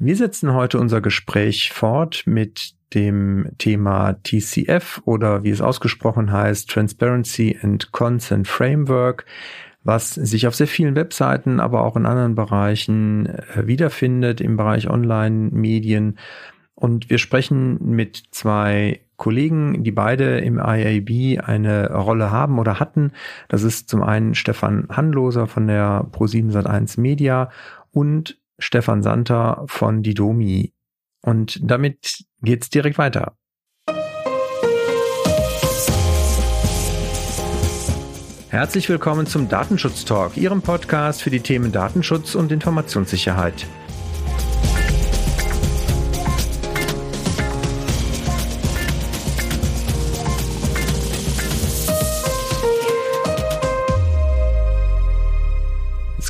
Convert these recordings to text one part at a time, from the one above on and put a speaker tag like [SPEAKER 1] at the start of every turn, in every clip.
[SPEAKER 1] Wir setzen heute unser Gespräch fort mit dem Thema TCF oder wie es ausgesprochen heißt, Transparency and Consent Framework, was sich auf sehr vielen Webseiten, aber auch in anderen Bereichen äh, wiederfindet, im Bereich Online-Medien. Und wir sprechen mit zwei Kollegen, die beide im IAB eine Rolle haben oder hatten. Das ist zum einen Stefan Handloser von der Pro7 Sat1 Media und Stefan Santer von Didomi. Und damit geht's direkt weiter. Herzlich willkommen zum Datenschutz Talk, Ihrem Podcast für die Themen Datenschutz und Informationssicherheit.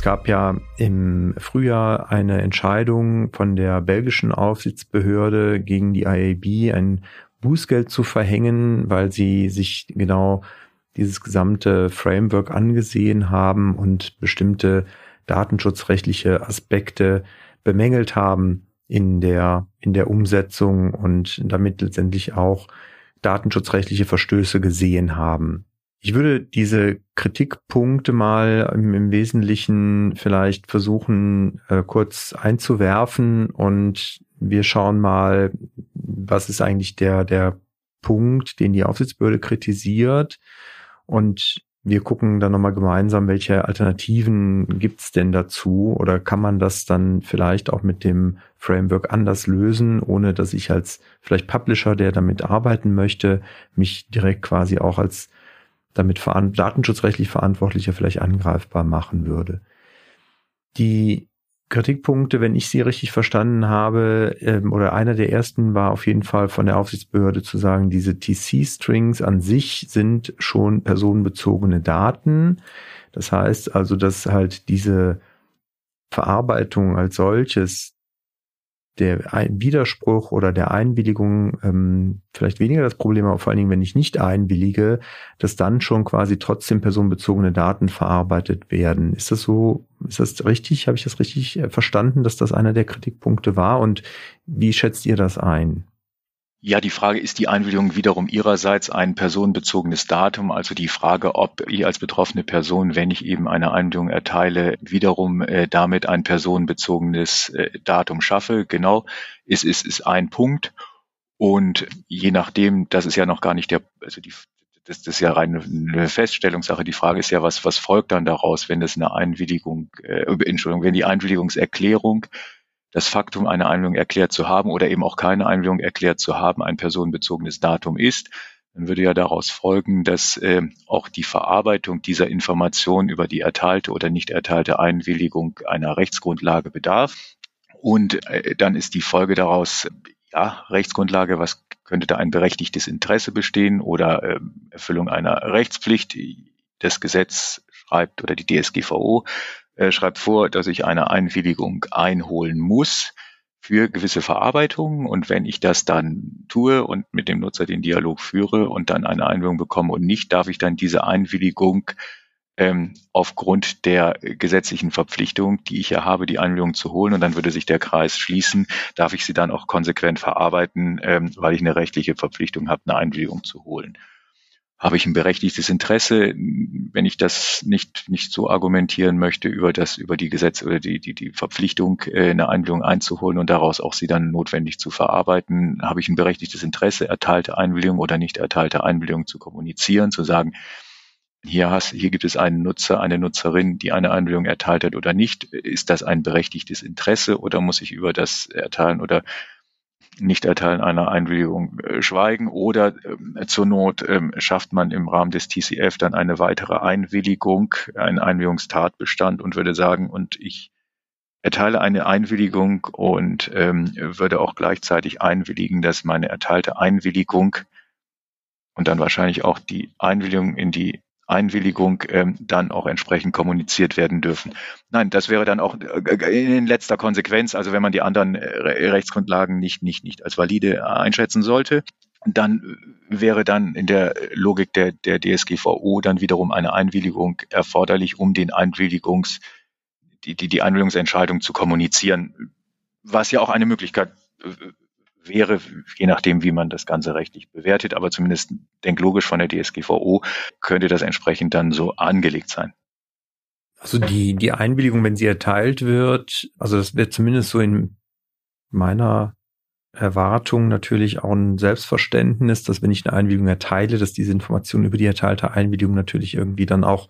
[SPEAKER 1] Gab ja im Frühjahr eine Entscheidung von der belgischen Aufsichtsbehörde gegen die IAB, ein Bußgeld zu verhängen, weil sie sich genau dieses gesamte Framework angesehen haben und bestimmte datenschutzrechtliche Aspekte bemängelt haben in der, in der Umsetzung und damit letztendlich auch datenschutzrechtliche Verstöße gesehen haben. Ich würde diese Kritikpunkte mal im, im Wesentlichen vielleicht versuchen, äh, kurz einzuwerfen und wir schauen mal, was ist eigentlich der, der Punkt, den die Aufsichtsbehörde kritisiert. Und wir gucken dann nochmal gemeinsam, welche Alternativen gibt's denn dazu? Oder kann man das dann vielleicht auch mit dem Framework anders lösen, ohne dass ich als vielleicht Publisher, der damit arbeiten möchte, mich direkt quasi auch als damit datenschutzrechtlich Verantwortlicher vielleicht angreifbar machen würde. Die Kritikpunkte, wenn ich sie richtig verstanden habe, ähm, oder einer der ersten war auf jeden Fall von der Aufsichtsbehörde zu sagen, diese TC-Strings an sich sind schon personenbezogene Daten. Das heißt also, dass halt diese Verarbeitung als solches der Widerspruch oder der Einwilligung ähm, vielleicht weniger das Problem, aber vor allen Dingen, wenn ich nicht einwillige, dass dann schon quasi trotzdem personenbezogene Daten verarbeitet werden. Ist das so, ist das richtig? Habe ich das richtig äh, verstanden, dass das einer der Kritikpunkte war? Und wie schätzt ihr das ein?
[SPEAKER 2] Ja, die Frage ist die Einwilligung wiederum Ihrerseits ein personenbezogenes Datum, also die Frage, ob ich als betroffene Person, wenn ich eben eine Einwilligung erteile, wiederum äh, damit ein personenbezogenes äh, Datum schaffe. Genau, ist, ist, ist ein Punkt. Und je nachdem, das ist ja noch gar nicht der, also die, das, das ist ja rein eine Feststellungssache. Die Frage ist ja, was, was folgt dann daraus, wenn es eine Einwilligung, äh, Entschuldigung, wenn die Einwilligungserklärung das Faktum einer Einwilligung erklärt zu haben oder eben auch keine Einwilligung erklärt zu haben ein personenbezogenes Datum ist, dann würde ja daraus folgen, dass äh, auch die Verarbeitung dieser Information über die erteilte oder nicht erteilte Einwilligung einer Rechtsgrundlage bedarf. Und äh, dann ist die Folge daraus, ja, Rechtsgrundlage, was könnte da ein berechtigtes Interesse bestehen oder äh, Erfüllung einer Rechtspflicht. Das Gesetz schreibt oder die DSGVO äh, schreibt vor, dass ich eine Einwilligung einholen muss für gewisse Verarbeitungen. Und wenn ich das dann tue und mit dem Nutzer den Dialog führe und dann eine Einwilligung bekomme und nicht, darf ich dann diese Einwilligung ähm, aufgrund der gesetzlichen Verpflichtung, die ich ja habe, die Einwilligung zu holen, und dann würde sich der Kreis schließen, darf ich sie dann auch konsequent verarbeiten, ähm, weil ich eine rechtliche Verpflichtung habe, eine Einwilligung zu holen habe ich ein berechtigtes Interesse, wenn ich das nicht, nicht so argumentieren möchte, über das, über die Gesetze oder die, die, die Verpflichtung, äh, eine Einwilligung einzuholen und daraus auch sie dann notwendig zu verarbeiten, habe ich ein berechtigtes Interesse, erteilte Einwilligung oder nicht erteilte Einwilligung zu kommunizieren, zu sagen, hier, hast, hier gibt es einen Nutzer, eine Nutzerin, die eine Einwilligung erteilt hat oder nicht. Ist das ein berechtigtes Interesse oder muss ich über das erteilen oder Nichterteilen einer Einwilligung äh, schweigen oder äh, zur Not äh, schafft man im Rahmen des TCF dann eine weitere Einwilligung, einen Einwilligungstatbestand und würde sagen, und ich erteile eine Einwilligung und ähm, würde auch gleichzeitig einwilligen, dass meine erteilte Einwilligung und dann wahrscheinlich auch die Einwilligung in die Einwilligung ähm, dann auch entsprechend kommuniziert werden dürfen. Nein, das wäre dann auch äh, in letzter Konsequenz, also wenn man die anderen äh, Rechtsgrundlagen nicht, nicht, nicht als valide einschätzen sollte, dann wäre dann in der Logik der, der DSGVO dann wiederum eine Einwilligung erforderlich, um den Einwilligungs, die, die, die Einwilligungsentscheidung zu kommunizieren was ja auch eine Möglichkeit äh, wäre, je nachdem, wie man das Ganze rechtlich bewertet, aber zumindest denk logisch von der DSGVO könnte das entsprechend dann so angelegt sein.
[SPEAKER 1] Also die, die Einwilligung, wenn sie erteilt wird, also das wird zumindest so in meiner Erwartung natürlich auch ein Selbstverständnis, dass wenn ich eine Einwilligung erteile, dass diese Information über die erteilte Einwilligung natürlich irgendwie dann auch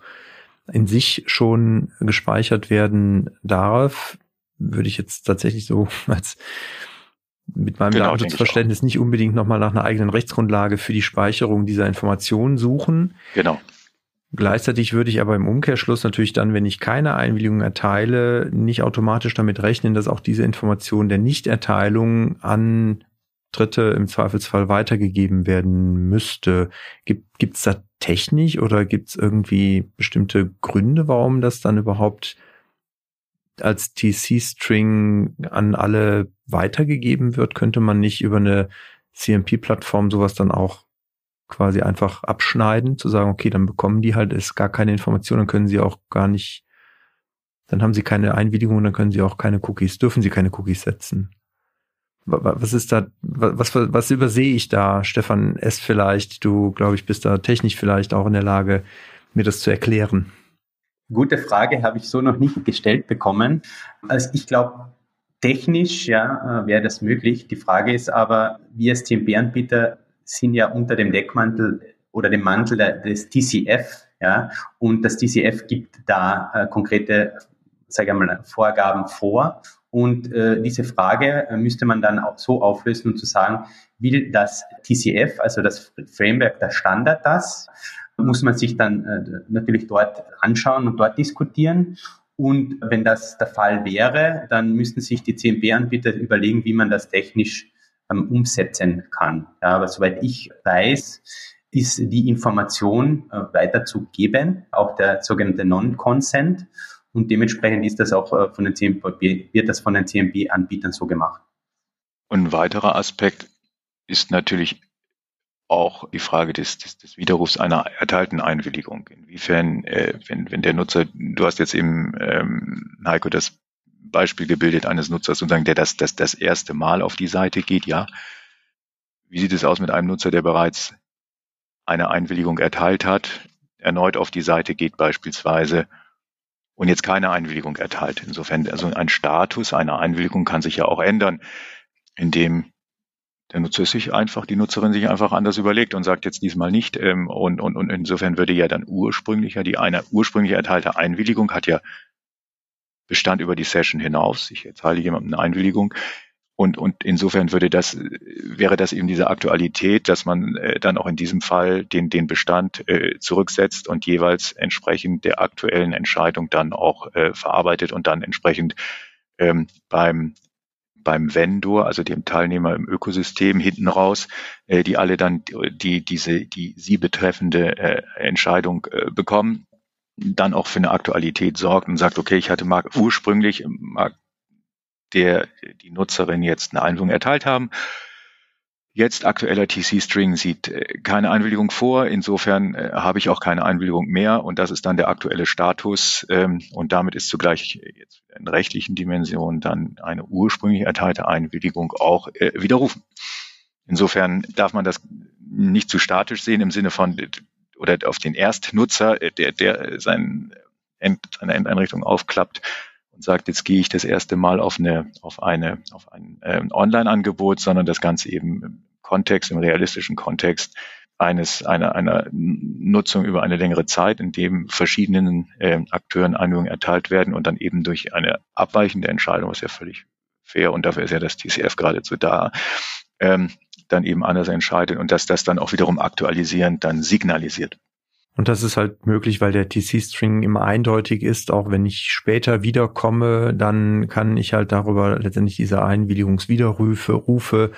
[SPEAKER 1] in sich schon gespeichert werden darf, würde ich jetzt tatsächlich so als mit meinem genau, Datenschutzverständnis nicht unbedingt nochmal nach einer eigenen Rechtsgrundlage für die Speicherung dieser Informationen suchen.
[SPEAKER 2] Genau.
[SPEAKER 1] Gleichzeitig würde ich aber im Umkehrschluss natürlich dann, wenn ich keine Einwilligung erteile, nicht automatisch damit rechnen, dass auch diese Information der Nichterteilung an Dritte im Zweifelsfall weitergegeben werden müsste. Gibt es da technisch oder gibt es irgendwie bestimmte Gründe, warum das dann überhaupt als TC-String an alle weitergegeben wird? Könnte man nicht über eine CMP-Plattform sowas dann auch quasi einfach abschneiden, zu sagen, okay, dann bekommen die halt ist gar keine Information, dann können sie auch gar nicht, dann haben sie keine Einwilligung, dann können sie auch keine Cookies, dürfen sie keine Cookies setzen. Was ist da, was, was, was übersehe ich da, Stefan S. vielleicht? Du, glaube ich, bist da technisch vielleicht auch in der Lage, mir das zu erklären.
[SPEAKER 3] Gute Frage, habe ich so noch nicht gestellt bekommen. Also ich glaube, technisch ja, äh, wäre das möglich. Die Frage ist aber, wir als TMP-Anbieter sind ja unter dem Deckmantel oder dem Mantel des TCF, ja, und das TCF gibt da äh, konkrete, ich mal, Vorgaben vor. Und äh, diese Frage äh, müsste man dann auch so auflösen und zu sagen, will das TCF, also das Framework, der Standard das, muss man sich dann äh, natürlich dort anschauen und dort diskutieren. Und wenn das der Fall wäre, dann müssten sich die CMP-Anbieter überlegen, wie man das technisch ähm, umsetzen kann. Ja, aber soweit ich weiß, ist die Information äh, weiterzugeben, auch der sogenannte Non-Consent. Und dementsprechend ist das auch äh, von den CMP, wird das von den CMP-Anbietern so gemacht.
[SPEAKER 2] Und ein weiterer Aspekt ist natürlich auch die Frage des, des, des Widerrufs einer erteilten Einwilligung. Inwiefern, äh, wenn, wenn der Nutzer, du hast jetzt eben, ähm, Heiko, das Beispiel gebildet eines Nutzers sozusagen, der das, das, das erste Mal auf die Seite geht, ja. Wie sieht es aus mit einem Nutzer, der bereits eine Einwilligung erteilt hat, erneut auf die Seite geht beispielsweise und jetzt keine Einwilligung erteilt? Insofern, also ein Status einer Einwilligung kann sich ja auch ändern, indem der Nutzer sich einfach, die Nutzerin sich einfach anders überlegt und sagt jetzt diesmal nicht. Ähm, und, und, und insofern würde ja dann ursprünglich ja die eine ursprünglich erteilte Einwilligung hat ja Bestand über die Session hinaus. Ich erteile jemandem eine Einwilligung. Und, und insofern würde das, wäre das eben diese Aktualität, dass man äh, dann auch in diesem Fall den, den Bestand äh, zurücksetzt und jeweils entsprechend der aktuellen Entscheidung dann auch äh, verarbeitet und dann entsprechend ähm, beim beim Vendor, also dem Teilnehmer im Ökosystem hinten raus, äh, die alle dann die diese die sie betreffende äh, Entscheidung äh, bekommen, dann auch für eine Aktualität sorgt und sagt, okay, ich hatte mag ursprünglich mag der die Nutzerin jetzt eine Einwilligung erteilt haben. Jetzt aktueller TC-String sieht äh, keine Einwilligung vor. Insofern äh, habe ich auch keine Einwilligung mehr. Und das ist dann der aktuelle Status. Ähm, und damit ist zugleich jetzt in rechtlichen Dimensionen dann eine ursprünglich erteilte Einwilligung auch äh, widerrufen. Insofern darf man das nicht zu statisch sehen im Sinne von oder auf den Erstnutzer, der, der sein, seine Endeinrichtung aufklappt und sagt, jetzt gehe ich das erste Mal auf eine, auf eine, auf ein äh, Online-Angebot, sondern das Ganze eben Kontext, im realistischen Kontext eines, einer, einer Nutzung über eine längere Zeit, in dem verschiedenen äh, Akteuren Einwilligungen erteilt werden und dann eben durch eine abweichende Entscheidung, was ja völlig fair und dafür ist ja das TCF geradezu da, ähm, dann eben anders entscheidet und dass das dann auch wiederum aktualisierend dann signalisiert.
[SPEAKER 1] Und das ist halt möglich, weil der TC-String immer eindeutig ist. Auch wenn ich später wiederkomme, dann kann ich halt darüber letztendlich diese Einwilligungswiderrufe Rufe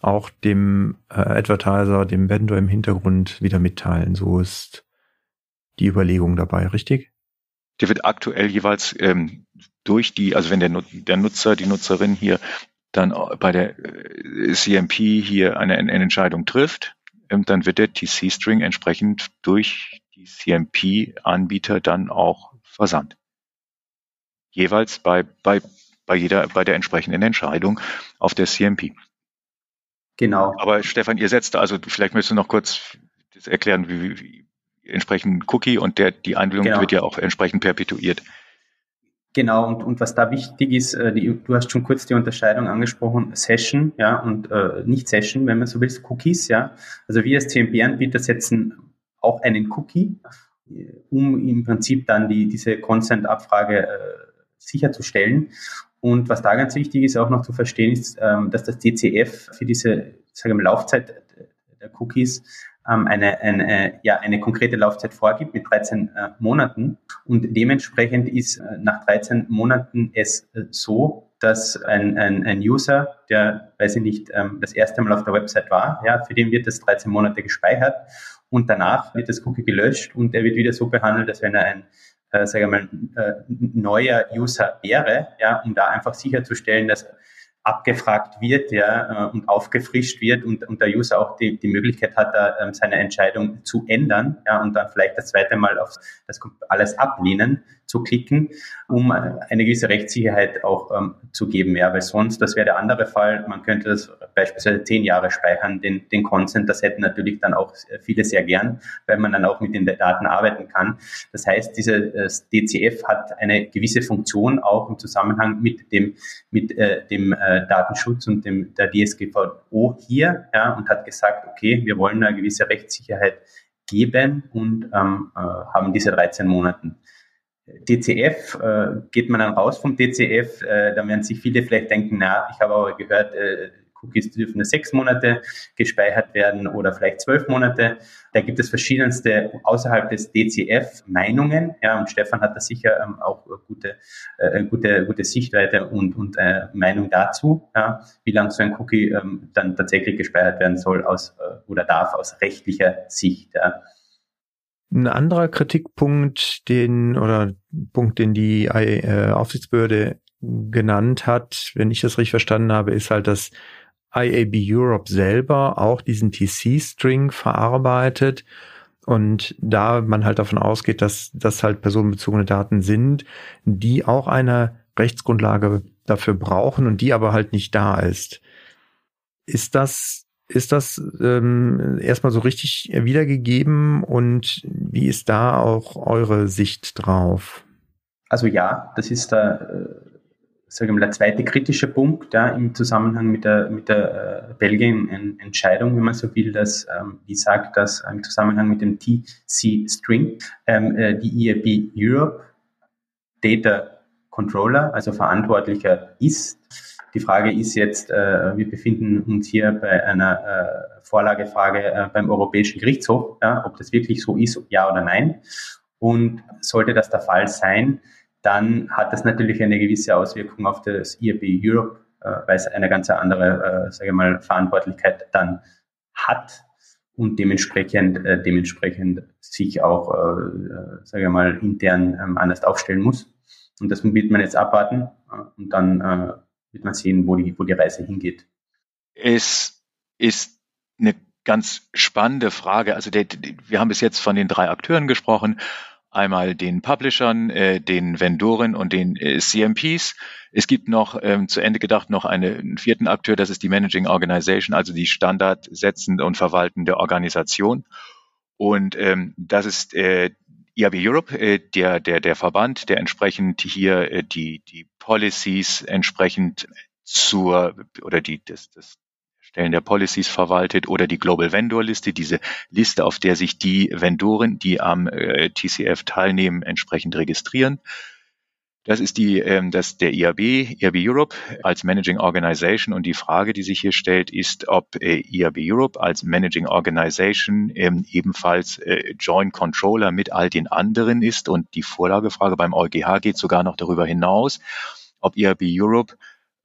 [SPEAKER 1] auch dem äh, Advertiser, dem Vendor im Hintergrund wieder mitteilen. So ist die Überlegung dabei, richtig?
[SPEAKER 2] Der wird aktuell jeweils ähm, durch die, also wenn der, der Nutzer, die Nutzerin hier dann bei der äh, CMP hier eine, eine Entscheidung trifft, ähm, dann wird der TC-String entsprechend durch die CMP-Anbieter dann auch versandt. Jeweils bei, bei bei jeder, bei der entsprechenden Entscheidung auf der CMP.
[SPEAKER 3] Genau.
[SPEAKER 2] Aber Stefan, ihr setzt, also vielleicht möchtest du noch kurz erklären, wie, wie entsprechend Cookie und der, die Einwilligung genau. wird ja auch entsprechend perpetuiert.
[SPEAKER 3] Genau, und, und was da wichtig ist, äh, die, du hast schon kurz die Unterscheidung angesprochen, Session, ja, und äh, nicht Session, wenn man so will, Cookies, ja. Also wir als TMP-Anbieter setzen auch einen Cookie, um im Prinzip dann die, diese Consent-Abfrage äh, sicherzustellen. Und was da ganz wichtig ist, auch noch zu verstehen, ist, ähm, dass das DCF für diese sagen wir, Laufzeit der Cookies ähm, eine, eine, ja, eine konkrete Laufzeit vorgibt mit 13 äh, Monaten. Und dementsprechend ist äh, nach 13 Monaten es äh, so, dass ein, ein, ein User, der, weiß ich nicht, ähm, das erste Mal auf der Website war, ja, für den wird das 13 Monate gespeichert und danach wird das Cookie gelöscht und er wird wieder so behandelt, als wenn er ein äh, sage mal, äh, neuer User wäre, ja, um da einfach sicherzustellen, dass abgefragt wird ja, äh, und aufgefrischt wird und, und der User auch die, die Möglichkeit hat, da, ähm, seine Entscheidung zu ändern ja, und dann vielleicht das zweite Mal auf das alles ablehnen zu klicken, um eine gewisse Rechtssicherheit auch ähm, zu geben. Ja, weil sonst, das wäre der andere Fall, man könnte das beispielsweise zehn Jahre speichern, den, den Consent, das hätten natürlich dann auch viele sehr gern, weil man dann auch mit den Daten arbeiten kann. Das heißt, dieses DCF hat eine gewisse Funktion auch im Zusammenhang mit dem, mit äh, dem äh, Datenschutz und dem, der DSGVO hier ja, und hat gesagt, okay, wir wollen eine gewisse Rechtssicherheit geben und ähm, äh, haben diese 13 Monaten. DCF, äh, geht man dann raus vom DCF, äh, da werden sich viele vielleicht denken, na, ich habe aber gehört, äh, Cookies dürfen nur sechs Monate gespeichert werden oder vielleicht zwölf Monate. Da gibt es verschiedenste außerhalb des DCF Meinungen. Ja, und Stefan hat da sicher ähm, auch gute, äh, gute, gute Sichtweite und, und äh, Meinung dazu, ja, wie lange so ein Cookie ähm, dann tatsächlich gespeichert werden soll aus äh, oder darf aus rechtlicher Sicht. Ja.
[SPEAKER 1] Ein anderer Kritikpunkt, den oder Punkt, den die äh, Aufsichtsbehörde genannt hat, wenn ich das richtig verstanden habe, ist halt, dass IAB Europe selber auch diesen TC-String verarbeitet und da man halt davon ausgeht, dass das halt personenbezogene Daten sind, die auch eine Rechtsgrundlage dafür brauchen und die aber halt nicht da ist. Ist das ist das ähm, erstmal so richtig wiedergegeben und wie ist da auch eure Sicht drauf?
[SPEAKER 3] Also ja, das ist der, äh, wir mal, der zweite kritische Punkt ja, im Zusammenhang mit der, mit der äh, Belgien-Entscheidung, wenn man so will, dass, ähm, wie sagt das, im Zusammenhang mit dem TC-String, ähm, äh, die EIB Europe Data Controller, also Verantwortlicher ist die Frage ist jetzt, äh, wir befinden uns hier bei einer äh, Vorlagefrage äh, beim Europäischen Gerichtshof, ja, ob das wirklich so ist, ja oder nein. Und sollte das der Fall sein, dann hat das natürlich eine gewisse Auswirkung auf das ERP Europe, äh, weil es eine ganz andere, äh, sage ich mal, Verantwortlichkeit dann hat und dementsprechend, äh, dementsprechend sich auch, äh, äh sage ich mal, intern ähm, anders aufstellen muss. Und das wird man jetzt abwarten äh, und dann wird man sehen, wo die, wo die Reise hingeht.
[SPEAKER 2] Es ist eine ganz spannende Frage. Also der, wir haben bis jetzt von den drei Akteuren gesprochen. Einmal den Publishern, äh, den Vendoren und den äh, CMPs. Es gibt noch ähm, zu Ende gedacht noch eine, einen vierten Akteur, das ist die Managing Organization, also die standardsetzende und verwaltende Organisation. Und ähm, das ist äh, IAB Europe, äh, der, der, der Verband, der entsprechend hier äh, die, die Policies entsprechend zur oder die das, das Stellen der Policies verwaltet oder die Global Vendor Liste, diese Liste, auf der sich die Vendoren, die am äh, TCF teilnehmen, entsprechend registrieren. Das ist die, ähm, das der IAB, IAB Europe als Managing Organization und die Frage, die sich hier stellt, ist, ob äh, IAB Europe als Managing Organization ähm, ebenfalls äh, Joint Controller mit all den anderen ist und die Vorlagefrage beim EuGH geht sogar noch darüber hinaus, ob IAB Europe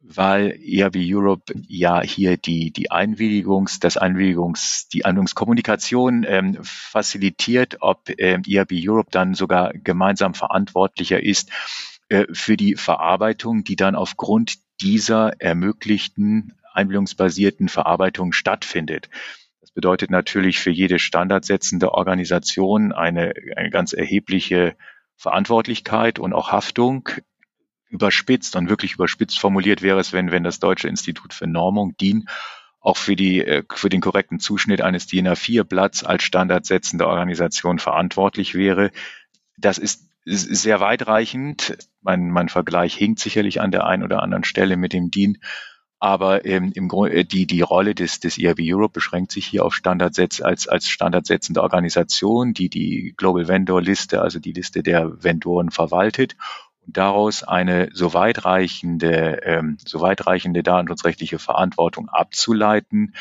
[SPEAKER 2] weil IAB Europe ja hier die, die Einwilligungs, das Einwilligungs, die Einwilligungskommunikation ähm, facilitiert, ob ähm, IAB Europe dann sogar gemeinsam verantwortlicher ist äh, für die Verarbeitung, die dann aufgrund dieser ermöglichten einbildungsbasierten Verarbeitung stattfindet. Das bedeutet natürlich für jede standardsetzende Organisation eine, eine ganz erhebliche Verantwortlichkeit und auch Haftung. Überspitzt und wirklich überspitzt formuliert wäre es, wenn, wenn das Deutsche Institut für Normung, DIN, auch für, die, äh, für den korrekten Zuschnitt eines DIN A4-Blatts als standardsetzende Organisation verantwortlich wäre. Das ist sehr weitreichend. Mein, mein Vergleich hinkt sicherlich an der einen oder anderen Stelle mit dem DIN. Aber ähm, im Grunde äh, die, die Rolle des, des ERB Europe beschränkt sich hier auf Standardsetz als, als standardsetzende Organisation, die die Global Vendor Liste, also die Liste der Vendoren verwaltet und daraus eine so weitreichende, ähm, so weitreichende datenschutzrechtliche Verantwortung abzuleiten,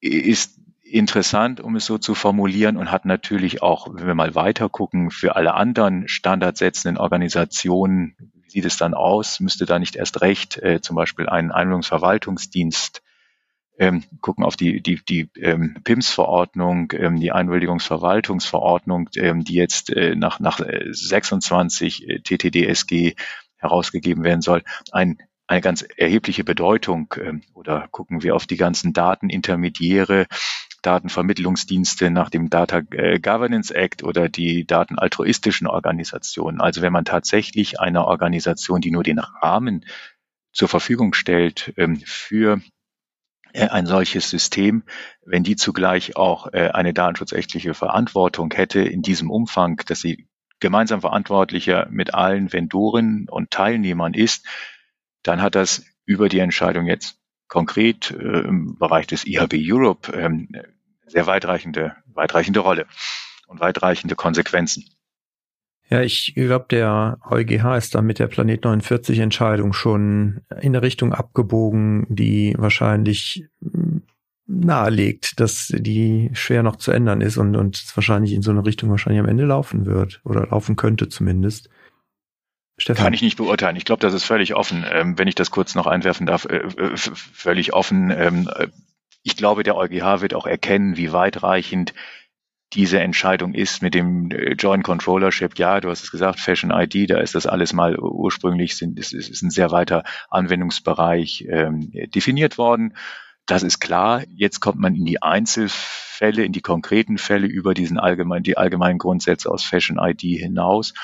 [SPEAKER 2] ist interessant, um es so zu formulieren und hat natürlich auch, wenn wir mal weiter gucken, für alle anderen standardsetzenden Organisationen, wie sieht es dann aus? Müsste da nicht erst recht äh, zum Beispiel ein Einwilligungsverwaltungsdienst ähm, gucken auf die, die, die ähm, PIMS-Verordnung, ähm, die Einwilligungsverwaltungsverordnung, ähm, die jetzt äh, nach, nach 26 äh, TTDSG herausgegeben werden soll, ein eine ganz erhebliche Bedeutung ähm, oder gucken wir auf die ganzen Datenintermediäre, Datenvermittlungsdienste nach dem Data äh, Governance Act oder die datenaltruistischen Organisationen. Also wenn man tatsächlich einer Organisation, die nur den Rahmen zur Verfügung stellt ähm, für äh, ein solches System, wenn die zugleich auch äh, eine datenschutzrechtliche Verantwortung hätte in diesem Umfang, dass sie gemeinsam Verantwortlicher mit allen Vendoren und Teilnehmern ist, dann hat das über die Entscheidung jetzt konkret äh, im Bereich des IHB Europe ähm, sehr weitreichende, weitreichende Rolle und weitreichende Konsequenzen.
[SPEAKER 1] Ja, ich glaube, der EuGH ist da mit der Planet 49 Entscheidung schon in eine Richtung abgebogen, die wahrscheinlich hm, nahelegt, dass die schwer noch zu ändern ist und, und wahrscheinlich in so eine Richtung wahrscheinlich am Ende laufen wird oder laufen könnte zumindest.
[SPEAKER 2] Stefan. Kann ich nicht beurteilen. Ich glaube, das ist völlig offen. Ähm, wenn ich das kurz noch einwerfen darf, äh, äh völlig offen. Ähm, äh, ich glaube, der EuGH wird auch erkennen, wie weitreichend diese Entscheidung ist mit dem äh, Joint Controllership. Ja, du hast es gesagt, Fashion ID, da ist das alles mal ursprünglich, sind, ist, ist ein sehr weiter Anwendungsbereich ähm, definiert worden. Das ist klar. Jetzt kommt man in die Einzelfälle, in die konkreten Fälle über diesen allgemeinen, die allgemeinen Grundsätze aus Fashion ID hinaus.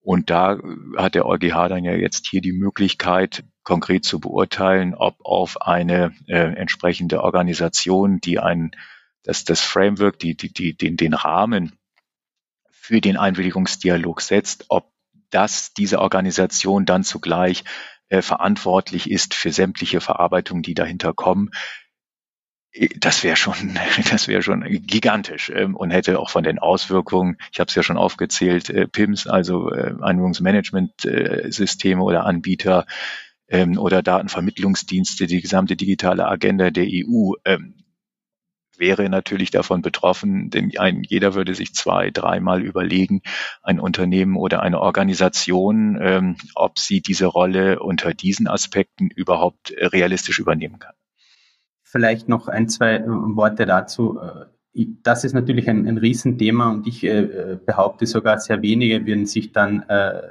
[SPEAKER 2] Und da hat der EuGH dann ja jetzt hier die Möglichkeit, konkret zu beurteilen, ob auf eine äh, entsprechende Organisation, die ein dass das Framework, die, die, die, den, den Rahmen für den Einwilligungsdialog setzt, ob das diese Organisation dann zugleich äh, verantwortlich ist für sämtliche Verarbeitungen, die dahinter kommen. Äh, das wäre schon, das wäre schon gigantisch ähm, und hätte auch von den Auswirkungen, ich habe es ja schon aufgezählt, äh, PIMS, also äh, Einwilligungsmanagementsysteme oder Anbieter ähm, oder Datenvermittlungsdienste, die gesamte digitale Agenda der EU, ähm, wäre natürlich davon betroffen, denn ein, jeder würde sich zwei, dreimal überlegen, ein Unternehmen oder eine Organisation, ähm, ob sie diese Rolle unter diesen Aspekten überhaupt realistisch übernehmen kann.
[SPEAKER 3] Vielleicht noch ein, zwei äh, Worte dazu. Äh, das ist natürlich ein, ein Riesenthema und ich äh, behaupte sogar, sehr wenige würden sich dann äh,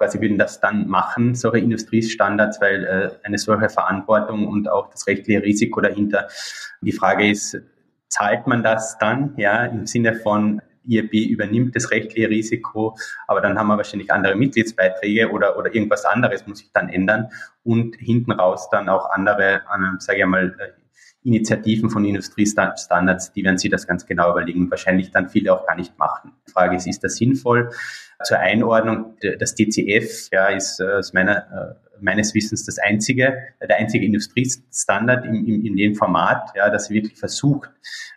[SPEAKER 3] quasi würden das dann machen, solche Industriestandards, weil äh, eine solche Verantwortung und auch das rechtliche Risiko dahinter. Die Frage ist, zahlt man das dann, ja, im Sinne von IRB übernimmt das rechtliche Risiko, aber dann haben wir wahrscheinlich andere Mitgliedsbeiträge oder, oder irgendwas anderes muss sich dann ändern und hinten raus dann auch andere, äh, sage ich mal, äh, Initiativen von Industriestandards, die werden sich das ganz genau überlegen und wahrscheinlich dann viele auch gar nicht machen. Die Frage ist, ist das sinnvoll? Zur Einordnung, das DCF ja, ist äh, aus meiner, äh, meines Wissens das einzige, der einzige Industriestandard in, in, in dem Format, ja, das wirklich versucht,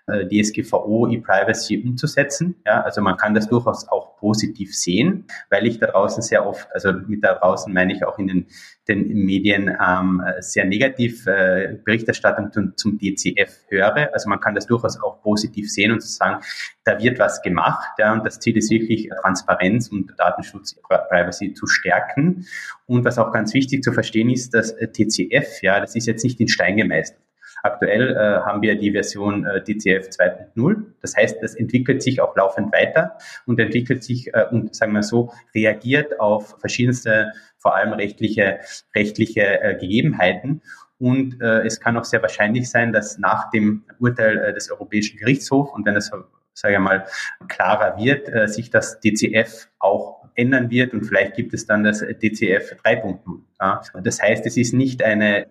[SPEAKER 3] äh, DSGVO, E-Privacy umzusetzen. Ja, also man kann das durchaus auch positiv sehen, weil ich da draußen sehr oft, also mit da draußen meine ich auch in den, den Medien ähm, sehr negativ äh, Berichterstattung zum, zum DCF höre. Also man kann das durchaus auch positiv sehen und sagen, da wird was gemacht, ja, und das Ziel ist wirklich Transparenz und Datenschutz, Privacy zu stärken. Und was auch ganz wichtig zu verstehen ist, dass TCF, ja, das ist jetzt nicht in Stein gemeißelt. Aktuell äh, haben wir die Version äh, DCF 2.0. Das heißt, das entwickelt sich auch laufend weiter und entwickelt sich äh, und sagen wir so, reagiert auf verschiedenste, vor allem rechtliche, rechtliche äh, Gegebenheiten. Und äh, es kann auch sehr wahrscheinlich sein, dass nach dem Urteil äh, des Europäischen Gerichtshofs und wenn das sage ich mal, klarer wird, äh, sich das DCF auch ändern wird und vielleicht gibt es dann das DCF 3.0. Ja. Das heißt, es ist nicht eine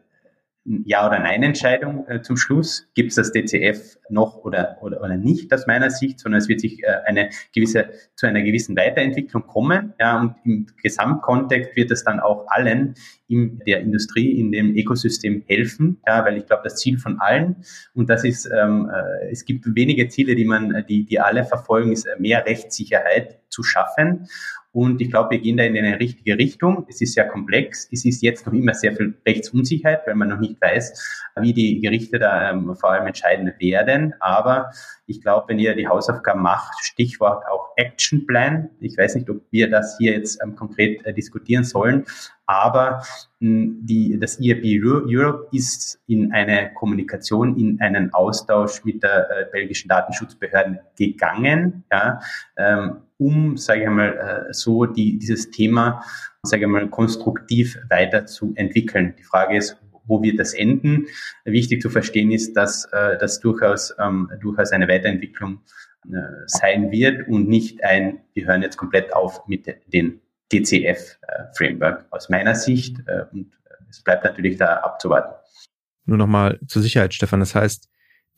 [SPEAKER 3] ja- oder Nein-Entscheidung äh, zum Schluss. Gibt es das DCF noch oder, oder, oder nicht aus meiner Sicht, sondern es wird sich äh, eine gewisse, zu einer gewissen Weiterentwicklung kommen. Ja, und im Gesamtkontext wird es dann auch allen in der Industrie, in dem Ökosystem helfen, ja, weil ich glaube, das Ziel von allen, und das ist, ähm, äh, es gibt wenige Ziele, die man, die, die alle verfolgen, ist mehr Rechtssicherheit zu schaffen. Und ich glaube, wir gehen da in eine richtige Richtung. Es ist sehr komplex. Es ist jetzt noch immer sehr viel Rechtsunsicherheit, weil man noch nicht weiß, wie die Gerichte da ähm, vor allem entscheiden werden. Aber ich glaube, wenn ihr die Hausaufgaben macht, Stichwort auch Action Plan. Ich weiß nicht, ob wir das hier jetzt ähm, konkret äh, diskutieren sollen, aber mh, die, das IAB Europe ist in eine Kommunikation, in einen Austausch mit der äh, belgischen Datenschutzbehörden gegangen, ja, ähm, um, sage ich mal, äh, so die, dieses Thema, sage ich mal, konstruktiv weiterzuentwickeln. Die Frage ist, wo wird das enden? Wichtig zu verstehen ist, dass äh, das durchaus, ähm, durchaus eine Weiterentwicklung äh, sein wird und nicht ein, wir hören jetzt komplett auf mit den DCF-Framework äh, aus meiner Sicht. Äh, und es bleibt natürlich da abzuwarten.
[SPEAKER 1] Nur nochmal zur Sicherheit, Stefan. Das heißt,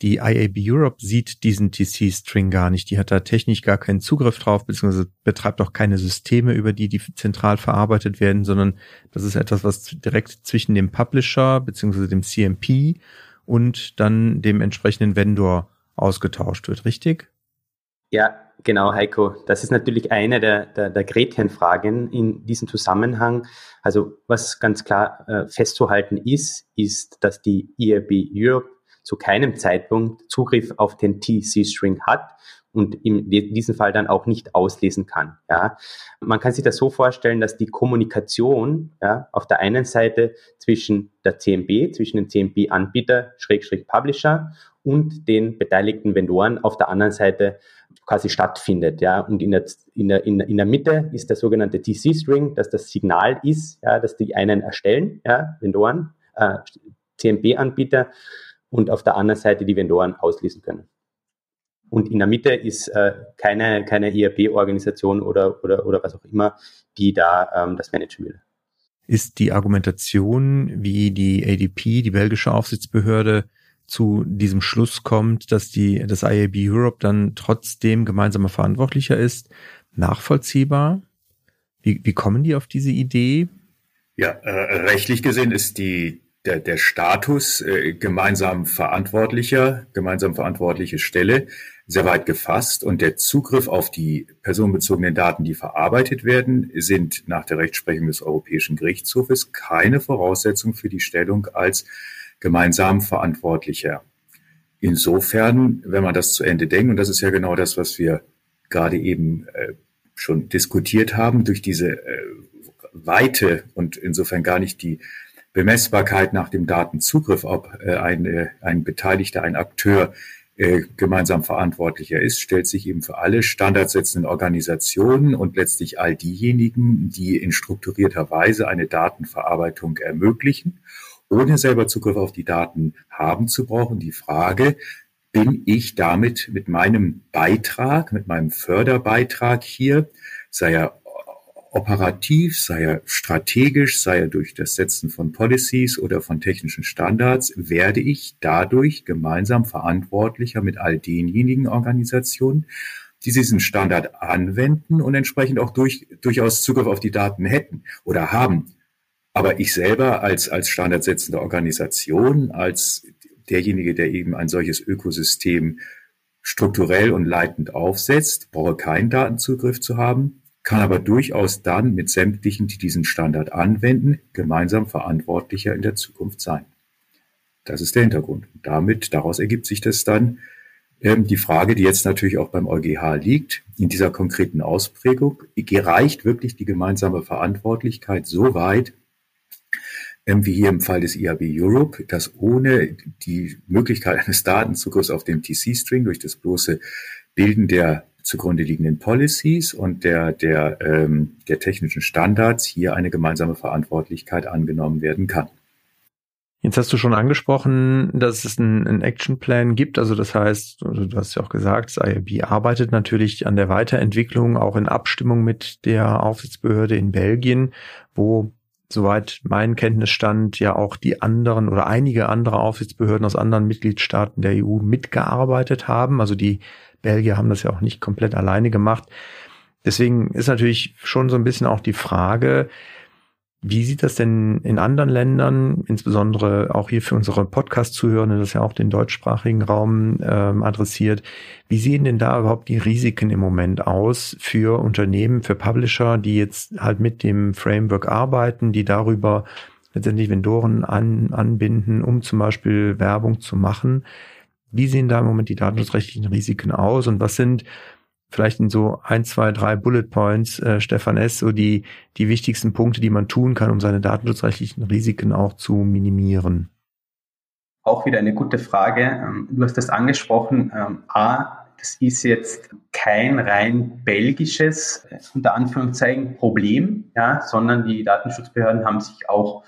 [SPEAKER 1] die IAB Europe sieht diesen TC-String gar nicht. Die hat da technisch gar keinen Zugriff drauf, beziehungsweise betreibt auch keine Systeme, über die die zentral verarbeitet werden, sondern das ist etwas, was direkt zwischen dem Publisher, beziehungsweise dem CMP und dann dem entsprechenden Vendor ausgetauscht wird, richtig?
[SPEAKER 3] Ja, genau, Heiko. Das ist natürlich eine der, der, der Gretchenfragen in diesem Zusammenhang. Also was ganz klar äh, festzuhalten ist, ist, dass die IAB Europe zu keinem Zeitpunkt Zugriff auf den TC-String hat und in diesem Fall dann auch nicht auslesen kann. Ja. Man kann sich das so vorstellen, dass die Kommunikation ja, auf der einen Seite zwischen der CMB, zwischen dem CMB-Anbieter, Schrägstrich Publisher und den beteiligten Vendoren auf der anderen Seite quasi stattfindet. Ja. Und in der, in, der, in der Mitte ist der sogenannte TC-String, dass das Signal ist, ja, dass die einen erstellen, ja, Vendoren, äh, CMB-Anbieter und auf der anderen Seite die Vendoren auslesen können. Und in der Mitte ist äh, keine, keine ERP-Organisation oder, oder, oder was auch immer, die da ähm, das managen will.
[SPEAKER 1] Ist die Argumentation, wie die ADP, die belgische Aufsichtsbehörde, zu diesem Schluss kommt, dass die, das IAB Europe dann trotzdem gemeinsamer Verantwortlicher ist, nachvollziehbar? Wie, wie kommen die auf diese Idee?
[SPEAKER 4] Ja, äh, rechtlich gesehen ist die, der, der Status äh, gemeinsam verantwortlicher, gemeinsam verantwortliche Stelle sehr weit gefasst und der Zugriff auf die personenbezogenen Daten, die verarbeitet werden, sind nach der Rechtsprechung des Europäischen Gerichtshofes keine Voraussetzung für die Stellung als gemeinsam Verantwortlicher. Insofern, wenn man das zu Ende denkt, und das ist ja genau das, was wir gerade eben äh, schon diskutiert haben, durch diese äh, Weite und insofern gar nicht die Bemessbarkeit nach dem Datenzugriff, ob äh, ein, äh, ein Beteiligter, ein Akteur äh, gemeinsam verantwortlicher ist, stellt sich eben für alle standardsetzenden Organisationen und letztlich all diejenigen, die in strukturierter Weise eine Datenverarbeitung ermöglichen, ohne selber Zugriff auf die Daten haben zu brauchen, die Frage, bin ich damit mit meinem Beitrag, mit meinem Förderbeitrag hier, sei er operativ, sei er strategisch, sei er durch das Setzen von Policies oder von technischen Standards, werde ich dadurch gemeinsam verantwortlicher mit all denjenigen Organisationen, die diesen Standard anwenden und entsprechend auch durch, durchaus Zugriff auf die Daten hätten oder haben. Aber ich selber als, als standardsetzende Organisation, als derjenige, der eben ein solches Ökosystem strukturell und leitend aufsetzt, brauche keinen Datenzugriff zu haben, kann aber durchaus dann mit sämtlichen, die diesen Standard anwenden, gemeinsam Verantwortlicher in der Zukunft sein. Das ist der Hintergrund. Und damit, daraus ergibt sich das dann ähm, die Frage, die jetzt natürlich auch beim EuGH liegt, in dieser konkreten Ausprägung, gereicht wirklich die gemeinsame Verantwortlichkeit so weit, ähm, wie hier im Fall des IAB Europe, dass ohne die Möglichkeit eines Datenzugriffs auf dem TC-String durch das bloße Bilden der zugrunde liegenden Policies und der, der, ähm, der technischen Standards hier eine gemeinsame Verantwortlichkeit angenommen werden kann.
[SPEAKER 1] Jetzt hast du schon angesprochen, dass es einen, einen Actionplan gibt. Also das heißt, also du hast ja auch gesagt, das IRB arbeitet natürlich an der Weiterentwicklung, auch in Abstimmung mit der Aufsichtsbehörde in Belgien, wo soweit mein Kenntnisstand ja auch die anderen oder einige andere Aufsichtsbehörden aus anderen Mitgliedstaaten der EU mitgearbeitet haben. Also die Belgier haben das ja auch nicht komplett alleine gemacht. Deswegen ist natürlich schon so ein bisschen auch die Frage, wie sieht das denn in anderen Ländern, insbesondere auch hier für unsere Podcast-Zuhörenden, das ja auch den deutschsprachigen Raum ähm, adressiert, wie sehen denn da überhaupt die Risiken im Moment aus für Unternehmen, für Publisher, die jetzt halt mit dem Framework arbeiten, die darüber letztendlich Vendoren an, anbinden, um zum Beispiel Werbung zu machen? Wie sehen da im Moment die datenschutzrechtlichen Risiken aus und was sind vielleicht in so ein, zwei, drei Bullet Points, äh, Stefan S., so die, die wichtigsten Punkte, die man tun kann, um seine datenschutzrechtlichen Risiken auch zu minimieren?
[SPEAKER 3] Auch wieder eine gute Frage. Ähm, du hast das angesprochen. Ähm, A, das ist jetzt kein rein belgisches, äh, unter Anführungszeichen, Problem, ja, sondern die Datenschutzbehörden haben sich auch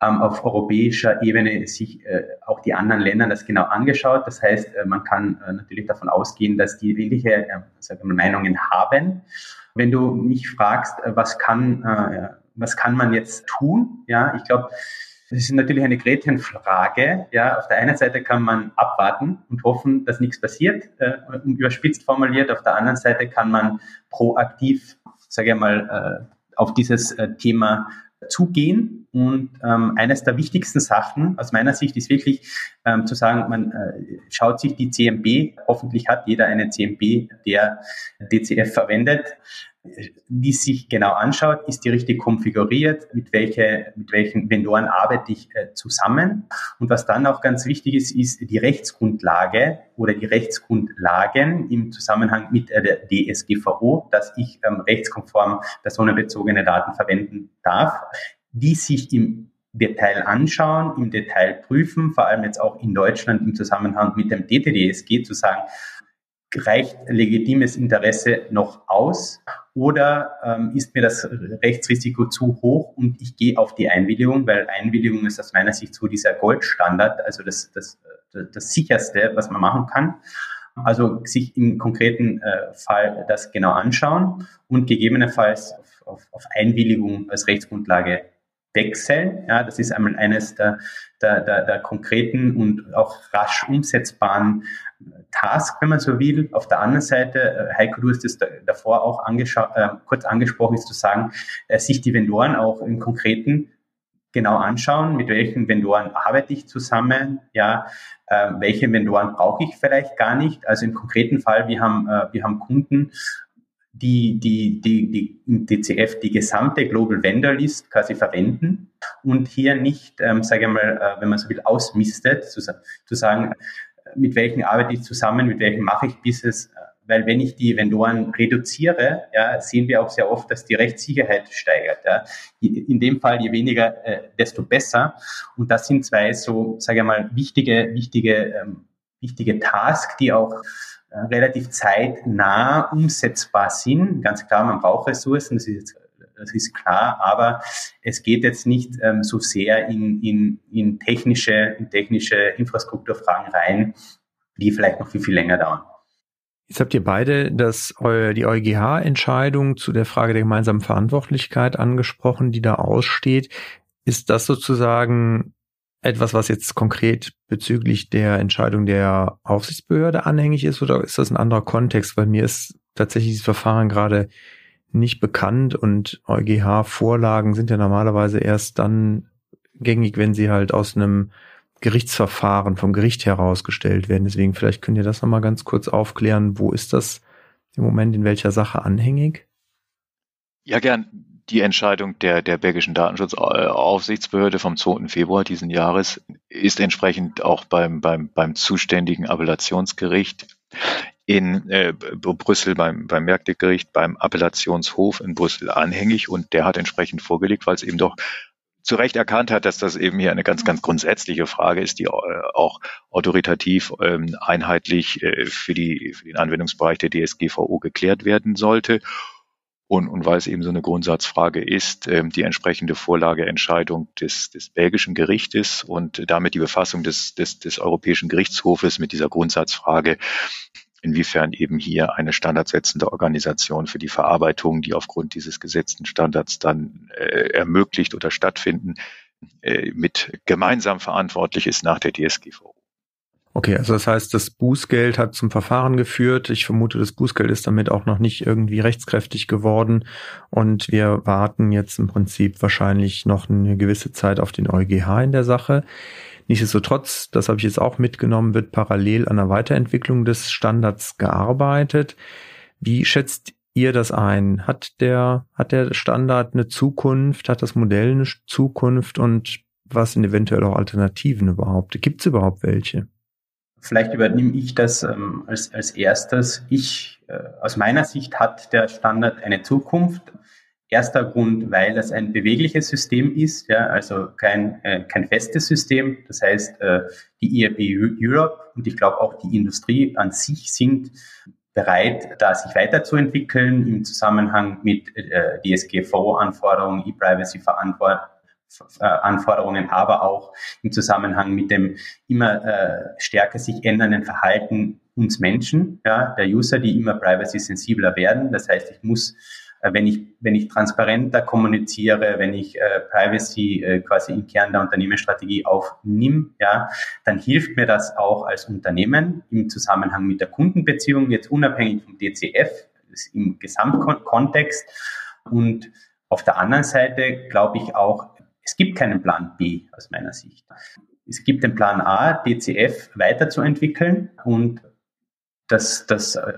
[SPEAKER 3] auf europäischer Ebene sich äh, auch die anderen Länder das genau angeschaut. Das heißt, äh, man kann äh, natürlich davon ausgehen, dass die ähnliche äh, wir, Meinungen haben. Wenn du mich fragst, was kann, was kann man jetzt tun? Ja, ich glaube, das ist natürlich eine Gretchenfrage. Ja, auf der einen Seite kann man abwarten und hoffen, dass nichts passiert, äh, überspitzt formuliert. Auf der anderen Seite kann man proaktiv, sage ich mal, äh, auf dieses äh, Thema zugehen. Und ähm, eines der wichtigsten Sachen aus meiner Sicht ist wirklich ähm, zu sagen, man äh, schaut sich die CMB, hoffentlich hat jeder eine CMB, der DCF verwendet, die sich genau anschaut, ist die richtig konfiguriert, mit, welche, mit welchen Vendoren arbeite ich äh, zusammen. Und was dann auch ganz wichtig ist, ist die Rechtsgrundlage oder die Rechtsgrundlagen im Zusammenhang mit äh, der DSGVO, dass ich ähm, rechtskonform personenbezogene Daten verwenden darf, die sich im Detail anschauen, im Detail prüfen, vor allem jetzt auch in Deutschland im Zusammenhang mit dem DTDSG zu sagen, reicht legitimes Interesse noch aus oder ähm, ist mir das Rechtsrisiko zu hoch und ich gehe auf die Einwilligung, weil Einwilligung ist aus meiner Sicht so dieser Goldstandard, also das, das, das, das sicherste, was man machen kann. Also sich im konkreten äh, Fall das genau anschauen und gegebenenfalls auf, auf, auf Einwilligung als Rechtsgrundlage wechseln. Ja, das ist einmal eines der, der, der, der konkreten und auch rasch umsetzbaren Task, wenn man so will. Auf der anderen Seite, äh, Heiko, du hast es davor auch äh, kurz angesprochen, ist zu sagen, äh, sich die Vendoren auch im Konkreten genau anschauen, mit welchen Vendoren arbeite ich zusammen, ja, äh, welche Vendoren brauche ich vielleicht gar nicht. Also im konkreten Fall, wir haben, äh, wir haben Kunden, die, die, die, die im DCF die gesamte Global Vendor List quasi verwenden und hier nicht, ähm, sage ich mal, äh, wenn man so will, ausmistet, zu, zu sagen, mit welchen arbeite ich zusammen, mit welchen mache ich Business, weil wenn ich die Vendoren reduziere, ja, sehen wir auch sehr oft, dass die Rechtssicherheit steigert. Ja. In dem Fall, je weniger, äh, desto besser. Und das sind zwei so, sage ich mal, wichtige, wichtige, ähm, wichtige Tasks, die auch äh, relativ zeitnah umsetzbar sind. Ganz klar, man braucht Ressourcen, das ist jetzt das ist klar, aber es geht jetzt nicht ähm, so sehr in, in, in, technische, in technische Infrastrukturfragen rein, die vielleicht noch viel, viel länger dauern.
[SPEAKER 1] Jetzt habt ihr beide das, die EuGH-Entscheidung zu der Frage der gemeinsamen Verantwortlichkeit angesprochen, die da aussteht. Ist das sozusagen etwas, was jetzt konkret bezüglich der Entscheidung der Aufsichtsbehörde anhängig ist oder ist das ein anderer Kontext? Weil mir ist tatsächlich dieses Verfahren gerade nicht bekannt und EuGH-Vorlagen sind ja normalerweise erst dann gängig, wenn sie halt aus einem Gerichtsverfahren vom Gericht herausgestellt werden. Deswegen vielleicht könnt ihr das nochmal ganz kurz aufklären. Wo ist das im Moment in welcher Sache anhängig?
[SPEAKER 2] Ja, gern. Die Entscheidung der, der belgischen Datenschutzaufsichtsbehörde vom 2. Februar diesen Jahres ist entsprechend auch beim, beim, beim zuständigen Appellationsgericht in äh, Brüssel beim, beim Merktegericht, beim Appellationshof in Brüssel anhängig und der hat entsprechend vorgelegt, weil es eben doch zu Recht erkannt hat, dass das eben hier eine ganz, ganz grundsätzliche Frage ist, die äh, auch autoritativ ähm, einheitlich äh, für, die, für den Anwendungsbereich der DSGVO geklärt werden sollte. Und, und weil es eben so eine Grundsatzfrage ist, ähm, die entsprechende Vorlageentscheidung des, des belgischen Gerichtes und damit die Befassung des, des, des Europäischen Gerichtshofes mit dieser Grundsatzfrage, inwiefern eben hier eine standardsetzende Organisation für die Verarbeitung, die aufgrund dieses gesetzten Standards dann äh, ermöglicht oder stattfinden, äh, mit gemeinsam verantwortlich ist nach der DSGVO.
[SPEAKER 1] Okay, also das heißt, das Bußgeld hat zum Verfahren geführt. Ich vermute, das Bußgeld ist damit auch noch nicht irgendwie rechtskräftig geworden. Und wir warten jetzt im Prinzip wahrscheinlich noch eine gewisse Zeit auf den EuGH in der Sache. Nichtsdestotrotz, das habe ich jetzt auch mitgenommen, wird parallel an der Weiterentwicklung des Standards gearbeitet. Wie schätzt ihr das ein? Hat der, hat der Standard eine Zukunft? Hat das Modell eine Zukunft? Und was sind eventuell auch Alternativen überhaupt? Gibt es überhaupt welche?
[SPEAKER 3] Vielleicht übernehme ich das ähm, als, als erstes. Ich, äh, aus meiner Sicht hat der Standard eine Zukunft. Erster Grund, weil es ein bewegliches System ist, ja, also kein, äh, kein festes System. Das heißt, äh, die ERP Europe und ich glaube auch die Industrie an sich sind bereit, da sich weiterzuentwickeln im Zusammenhang mit äh, DSGVO-Anforderungen, E-Privacy-Verantwortung Anforderungen, aber auch im Zusammenhang mit dem immer äh, stärker sich ändernden Verhalten uns Menschen, ja, der User, die immer privacy-sensibler werden. Das heißt, ich muss, äh, wenn ich, wenn ich transparenter kommuniziere, wenn ich äh, Privacy äh, quasi im Kern der Unternehmensstrategie aufnimm, ja, dann hilft mir das auch als Unternehmen im Zusammenhang mit der Kundenbeziehung, jetzt unabhängig vom DCF, im Gesamtkontext. Und auf der anderen Seite glaube ich auch, es gibt keinen Plan B aus meiner Sicht. Es gibt den Plan A, DCF weiterzuentwickeln und das, das, äh,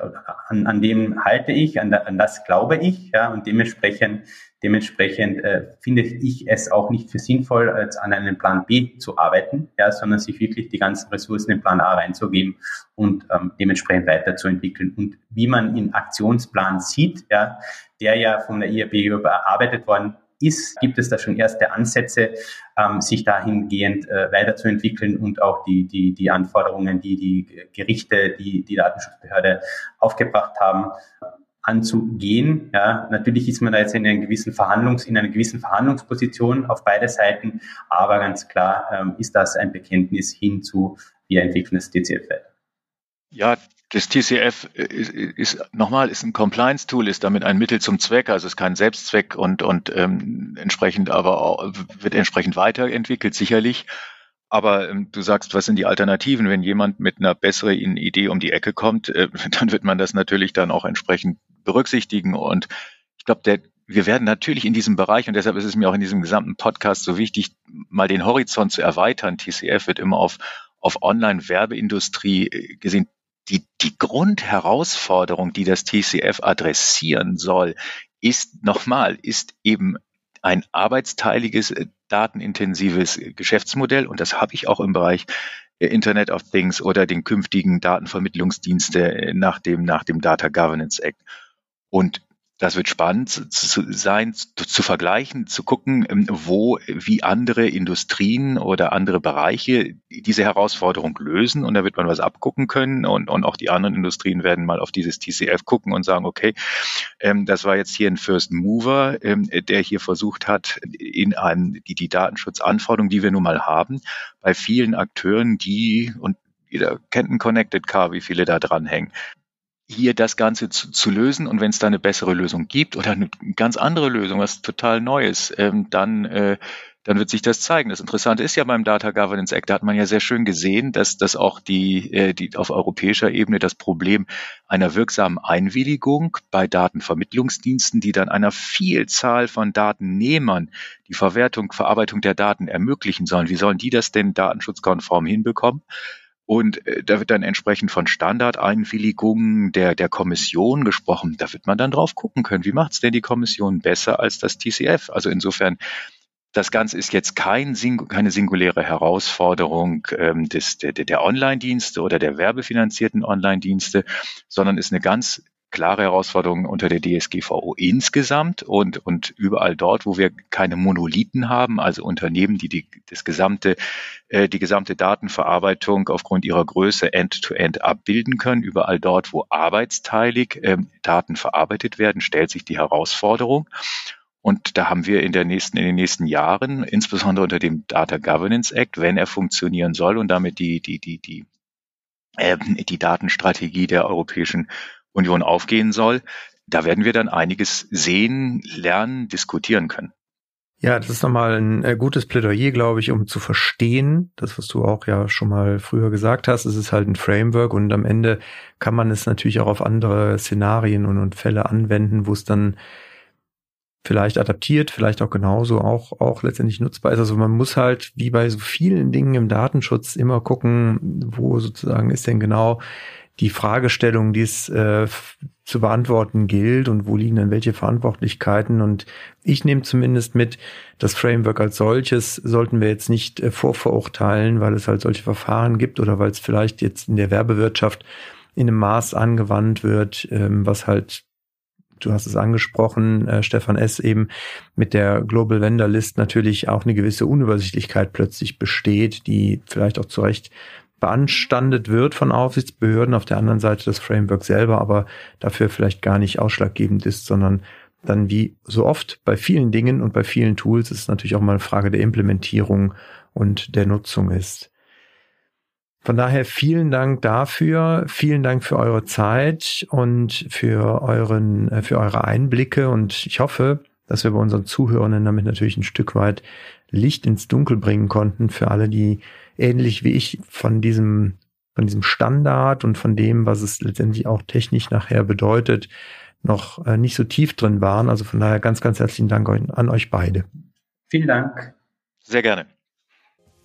[SPEAKER 3] an, an dem halte ich, an, an das glaube ich, ja, und dementsprechend, dementsprechend äh, finde ich es auch nicht für sinnvoll, jetzt an einem Plan B zu arbeiten, ja, sondern sich wirklich die ganzen Ressourcen in Plan A reinzugeben und ähm, dementsprechend weiterzuentwickeln. Und wie man in Aktionsplan sieht, ja, der ja von der IAB überarbeitet worden ist, gibt es da schon erste Ansätze, ähm, sich dahingehend äh, weiterzuentwickeln und auch die, die, die Anforderungen, die die Gerichte, die die Datenschutzbehörde aufgebracht haben, anzugehen. Ja, natürlich ist man da jetzt in einer gewissen Verhandlungs, in einer gewissen Verhandlungsposition auf beide Seiten, aber ganz klar ähm, ist das ein Bekenntnis hin zu, wir entwickeln das DCF weiter.
[SPEAKER 2] Ja, das TCF ist, ist nochmal ist ein Compliance-Tool, ist damit ein Mittel zum Zweck, also ist kein Selbstzweck und und ähm, entsprechend aber auch, wird entsprechend weiterentwickelt sicherlich. Aber ähm, du sagst, was sind die Alternativen? Wenn jemand mit einer besseren Idee um die Ecke kommt, äh, dann wird man das natürlich dann auch entsprechend berücksichtigen. Und ich glaube, der wir werden natürlich in diesem Bereich, und deshalb ist es mir auch in diesem gesamten Podcast so wichtig, mal den Horizont zu erweitern. TCF wird immer auf, auf Online-Werbeindustrie äh, gesehen die, die Grundherausforderung, die das TCF adressieren soll, ist nochmal, ist eben ein arbeitsteiliges, äh, datenintensives äh, Geschäftsmodell. Und das habe ich auch im Bereich äh, Internet of Things oder den künftigen Datenvermittlungsdienste nach dem, nach dem Data Governance Act. Und das wird spannend zu sein, zu, zu, vergleichen, zu gucken, ähm, wo, wie andere Industrien oder andere Bereiche diese Herausforderung lösen. Und da wird man was abgucken können. Und, und auch die anderen Industrien werden mal auf dieses TCF gucken und sagen, okay, ähm, das war jetzt hier ein First Mover, ähm, der hier versucht hat, in einen, die, die Datenschutzanforderungen, die wir nun mal haben, bei vielen Akteuren, die, und jeder kennt ein Connected Car, wie viele da dranhängen, hier das Ganze zu, zu lösen. Und wenn es da eine bessere Lösung gibt oder eine ganz andere Lösung, was total Neues, ähm, dann, äh, dann wird sich das zeigen. Das Interessante ist ja beim Data Governance Act, da hat man ja sehr schön gesehen, dass, dass auch die, äh, die auf europäischer Ebene das Problem einer wirksamen Einwilligung bei Datenvermittlungsdiensten, die dann einer Vielzahl von Datennehmern die Verwertung, Verarbeitung der Daten ermöglichen sollen. Wie sollen die das denn datenschutzkonform hinbekommen? Und äh, da wird dann entsprechend von Standardeinwilligungen der, der Kommission gesprochen. Da wird man dann drauf gucken können, wie macht es denn die Kommission besser als das TCF? Also insofern, das Ganze ist jetzt kein, keine singuläre Herausforderung ähm, des, der, der Online-Dienste oder der werbefinanzierten Online-Dienste, sondern ist eine ganz klare Herausforderung unter der DSGVO insgesamt und, und überall dort, wo wir keine Monolithen haben, also Unternehmen, die, die das gesamte, äh, die gesamte Datenverarbeitung aufgrund ihrer Größe end-to-end -End abbilden können, überall dort, wo arbeitsteilig äh, Daten verarbeitet werden, stellt sich die Herausforderung. Und da haben wir in, der nächsten, in den nächsten Jahren, insbesondere unter dem Data Governance Act, wenn er funktionieren soll und damit die, die, die, die, äh, die Datenstrategie der Europäischen Union aufgehen soll, da werden wir dann einiges sehen, lernen, diskutieren können.
[SPEAKER 1] Ja, das ist nochmal ein äh, gutes Plädoyer, glaube ich, um zu verstehen, das, was du auch ja schon mal früher gesagt hast, es ist halt ein Framework und am Ende kann man es natürlich auch auf andere Szenarien und, und Fälle anwenden, wo es dann vielleicht adaptiert, vielleicht auch genauso auch, auch letztendlich nutzbar ist. Also man muss halt, wie bei so vielen Dingen im Datenschutz, immer gucken, wo sozusagen ist denn genau die Fragestellung, die es äh, zu beantworten gilt und wo liegen dann welche Verantwortlichkeiten. Und ich nehme zumindest mit, das Framework als solches sollten wir jetzt nicht äh, vorverurteilen, weil es halt solche Verfahren gibt oder weil es vielleicht jetzt in der Werbewirtschaft in einem Maß angewandt wird, ähm, was halt du hast es angesprochen, äh, Stefan S. eben mit der Global Vendor List natürlich auch eine gewisse Unübersichtlichkeit plötzlich besteht, die vielleicht auch zu Recht beanstandet wird von Aufsichtsbehörden, auf der anderen Seite das Framework selber, aber dafür vielleicht gar nicht ausschlaggebend ist, sondern dann wie so oft bei vielen Dingen und bei vielen Tools ist natürlich auch mal eine Frage der Implementierung und der Nutzung ist. Von daher vielen Dank dafür, vielen Dank für eure Zeit und für euren, äh, für eure Einblicke und ich hoffe, dass wir bei unseren Zuhörern damit natürlich ein Stück weit Licht ins Dunkel bringen konnten für alle, die ähnlich wie ich von diesem, von diesem Standard und von dem, was es letztendlich auch technisch nachher bedeutet, noch äh, nicht so tief drin waren. Also von daher ganz, ganz herzlichen Dank an euch beide.
[SPEAKER 3] Vielen Dank.
[SPEAKER 2] Sehr gerne.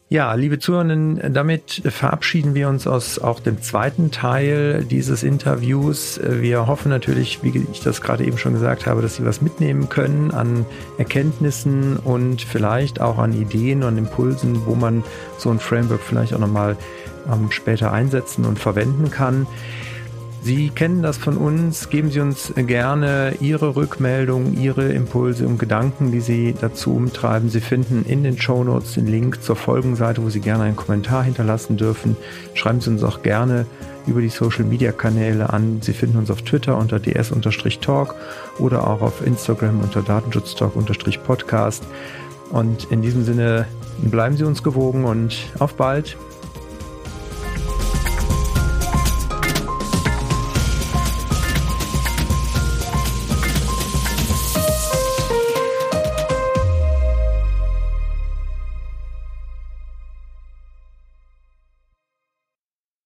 [SPEAKER 1] Ja, liebe Zuhörenden, damit verabschieden wir uns aus auch dem zweiten Teil dieses Interviews. Wir hoffen natürlich, wie ich das gerade eben schon gesagt habe, dass Sie was mitnehmen können an Erkenntnissen und vielleicht auch an Ideen und Impulsen, wo man so ein Framework vielleicht auch nochmal ähm, später einsetzen und verwenden kann. Sie kennen das von uns. Geben Sie uns gerne Ihre Rückmeldung, Ihre Impulse und Gedanken, die Sie dazu umtreiben. Sie finden in den Show Notes den Link zur Folgenseite, wo Sie gerne einen Kommentar hinterlassen dürfen. Schreiben Sie uns auch gerne über die Social Media Kanäle an. Sie finden uns auf Twitter unter ds-talk oder auch auf Instagram unter datenschutztalk-podcast. Und in diesem Sinne bleiben Sie uns gewogen und auf bald.